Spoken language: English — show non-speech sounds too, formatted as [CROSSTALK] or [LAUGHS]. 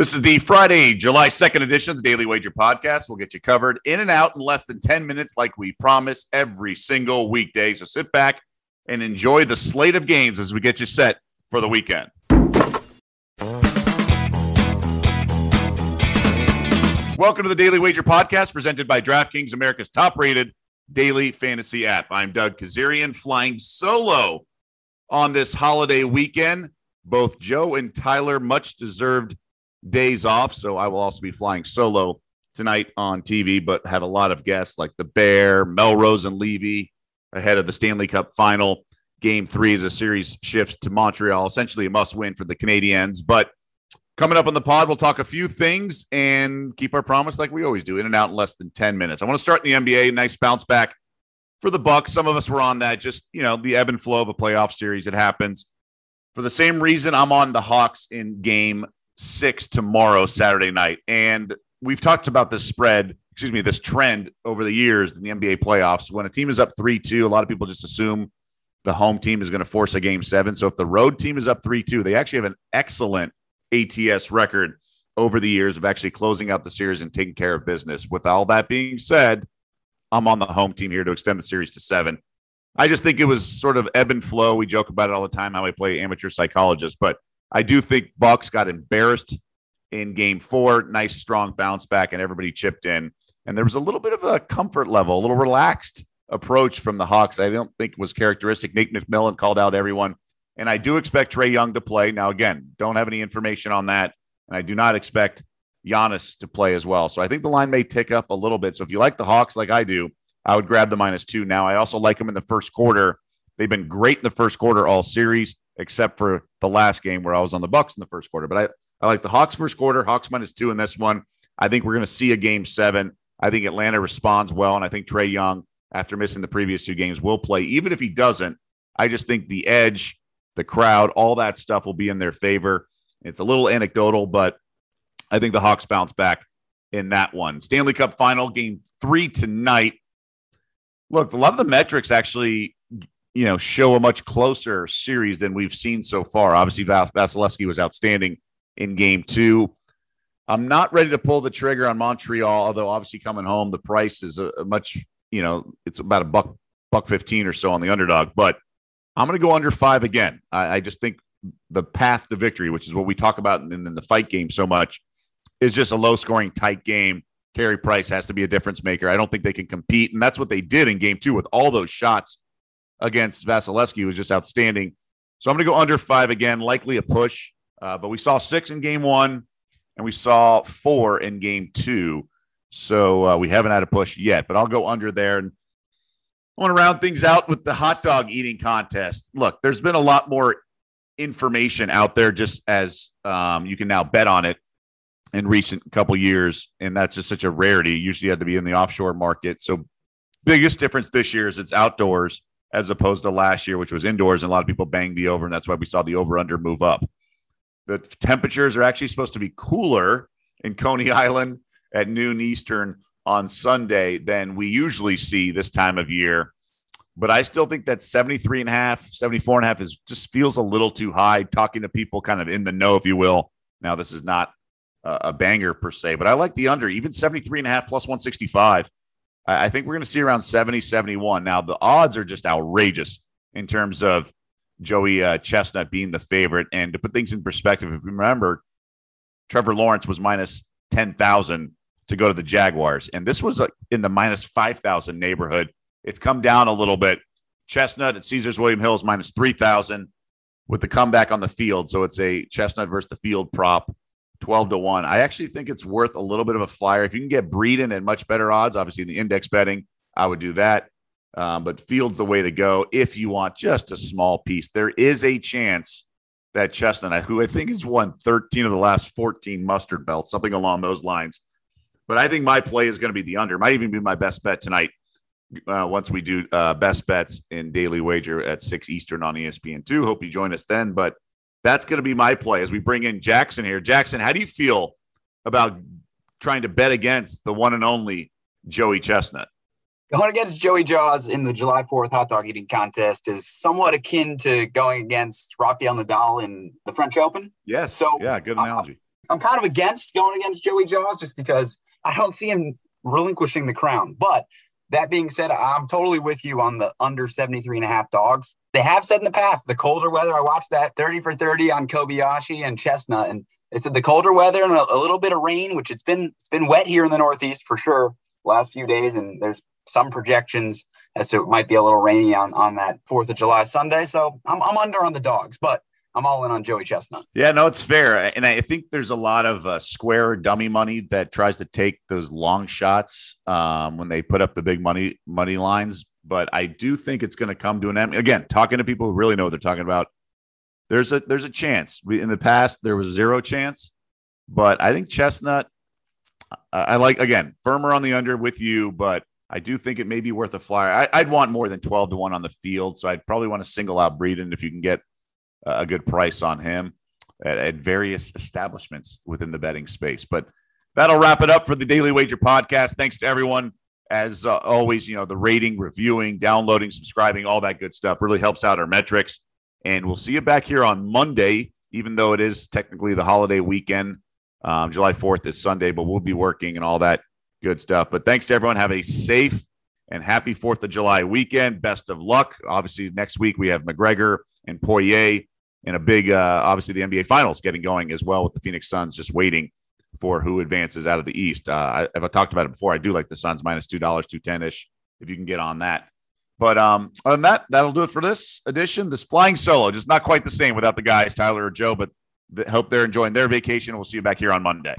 This is the Friday, July 2nd edition of the Daily Wager Podcast. We'll get you covered in and out in less than 10 minutes, like we promise every single weekday. So sit back and enjoy the slate of games as we get you set for the weekend. Welcome to the Daily Wager Podcast, presented by DraftKings, America's top rated daily fantasy app. I'm Doug Kezirian, flying solo on this holiday weekend. Both Joe and Tyler, much deserved days off, so I will also be flying solo tonight on TV, but had a lot of guests like the Bear, Melrose, and Levy ahead of the Stanley Cup final. Game three as a series shifts to Montreal, essentially a must win for the Canadiens. But coming up on the pod, we'll talk a few things and keep our promise like we always do, in and out in less than 10 minutes. I want to start in the NBA. Nice bounce back for the Bucks. Some of us were on that, just you know, the ebb and flow of a playoff series. It happens. For the same reason, I'm on the Hawks in game six tomorrow, Saturday night. And we've talked about this spread, excuse me, this trend over the years in the NBA playoffs. When a team is up 3 2, a lot of people just assume the home team is going to force a game seven. So if the road team is up 3 2, they actually have an excellent ATS record over the years of actually closing out the series and taking care of business. With all that being said, I'm on the home team here to extend the series to seven. I just think it was sort of ebb and flow. We joke about it all the time how we play amateur psychologists, but I do think Bucks got embarrassed in game four. Nice strong bounce back, and everybody chipped in. And there was a little bit of a comfort level, a little relaxed approach from the Hawks. I don't think was characteristic. Nate McMillan called out everyone. And I do expect Trae Young to play. Now, again, don't have any information on that. And I do not expect Giannis to play as well. So I think the line may tick up a little bit. So if you like the Hawks like I do, I would grab the minus two. Now, I also like them in the first quarter. They've been great in the first quarter all series except for the last game where I was on the Bucks in the first quarter. But I, I like the Hawks first quarter, Hawks minus two in this one. I think we're going to see a game seven. I think Atlanta responds well, and I think Trae Young, after missing the previous two games, will play. Even if he doesn't, I just think the edge, the crowd, all that stuff will be in their favor. It's a little anecdotal, but I think the Hawks bounce back in that one. Stanley Cup final game three tonight. Look, a lot of the metrics actually you know, show a much closer series than we've seen so far. Obviously, Vas- Vasilevskiy was outstanding in game two. I'm not ready to pull the trigger on Montreal, although obviously coming home, the price is a, a much, you know, it's about a buck, buck 15 or so on the underdog, but I'm going to go under five again. I, I, just think the path to victory, which is what we talk about in, in the fight game so much, is just a low scoring, tight game. Carey Price has to be a difference maker. I don't think they can compete. And that's what they did in game two with all those shots against Vasilevskiy was just outstanding. So I'm going to go under five again, likely a push. Uh, but we saw six in game one, and we saw four in game two. So uh, we haven't had a push yet, but I'll go under there. And I want to round things out with the hot dog eating contest. Look, there's been a lot more information out there just as um, you can now bet on it in recent couple years, and that's just such a rarity. Usually, you had to be in the offshore market. So, biggest difference this year is it's outdoors as opposed to last year, which was indoors, and a lot of people banged the over, and that's why we saw the over under move up. The temperatures are actually supposed to be cooler in Coney [LAUGHS] Island at noon Eastern on Sunday than we usually see this time of year. But I still think that 73 and a half, 74 and a half is just feels a little too high. Talking to people kind of in the know, if you will. Now, this is not a banger per se, but I like the under, even 73 and a half plus 165. I think we're going to see around 70, 71. Now, the odds are just outrageous in terms of Joey uh, Chestnut being the favorite. And to put things in perspective, if you remember, Trevor Lawrence was minus 10,000 to go to the Jaguars. And this was uh, in the minus 5,000 neighborhood. It's come down a little bit. Chestnut at Caesars William Hill is minus 3,000 with the comeback on the field. So it's a Chestnut versus the field prop. 12 to 1. I actually think it's worth a little bit of a flyer. If you can get Breeden at much better odds, obviously in the index betting, I would do that. Um, but Field's the way to go if you want just a small piece. There is a chance that Chestnut, who I think has won 13 of the last 14 mustard belts, something along those lines. But I think my play is going to be the under. Might even be my best bet tonight uh, once we do uh, best bets in daily wager at 6 Eastern on ESPN2. Hope you join us then. But that's going to be my play as we bring in Jackson here. Jackson, how do you feel about trying to bet against the one and only Joey Chestnut? Going against Joey Jaws in the July 4th hot dog eating contest is somewhat akin to going against Rafael Nadal in the French Open. Yes. So, yeah, good uh, analogy. I'm kind of against going against Joey Jaws just because I don't see him relinquishing the crown. But that being said, I'm totally with you on the under 73 and a half dogs. They have said in the past, the colder weather, I watched that 30 for 30 on Kobayashi and Chestnut, and they said the colder weather and a, a little bit of rain, which it's been it's been wet here in the Northeast for sure last few days, and there's some projections as to it might be a little rainy on on that Fourth of July Sunday. So I'm I'm under on the dogs, but I'm all in on Joey Chestnut. Yeah, no, it's fair, and I think there's a lot of uh, square dummy money that tries to take those long shots um, when they put up the big money money lines. But I do think it's going to come to an end. Again, talking to people who really know what they're talking about, there's a there's a chance. We, in the past, there was zero chance, but I think Chestnut. I, I like again firmer on the under with you, but I do think it may be worth a flyer. I, would want more than 12 to 1 on the field. So I'd probably want to single out Breeden if you can get a good price on him at, at, various establishments within the betting space. But that'll wrap it up for the Daily Wager podcast. Thanks to everyone. As uh, always, you know, the rating, reviewing, downloading, subscribing, all that good stuff really helps out our metrics. And we'll see you back here on Monday, even though it is technically the holiday weekend. Um, July 4th is Sunday, but we'll be working and all that good stuff. But thanks to everyone. Have a safe and happy 4th of July weekend. Best of luck. Obviously, next week we have McGregor and Poirier and a big, uh, obviously, the NBA Finals getting going as well with the Phoenix Suns just waiting for who advances out of the East. Uh, I, have talked about it before. I do like the Suns minus two dollars, two ten ish, if you can get on that. But um, other than that, that'll do it for this edition. This flying solo, just not quite the same without the guys, Tyler or Joe. But hope they're enjoying their vacation. We'll see you back here on Monday.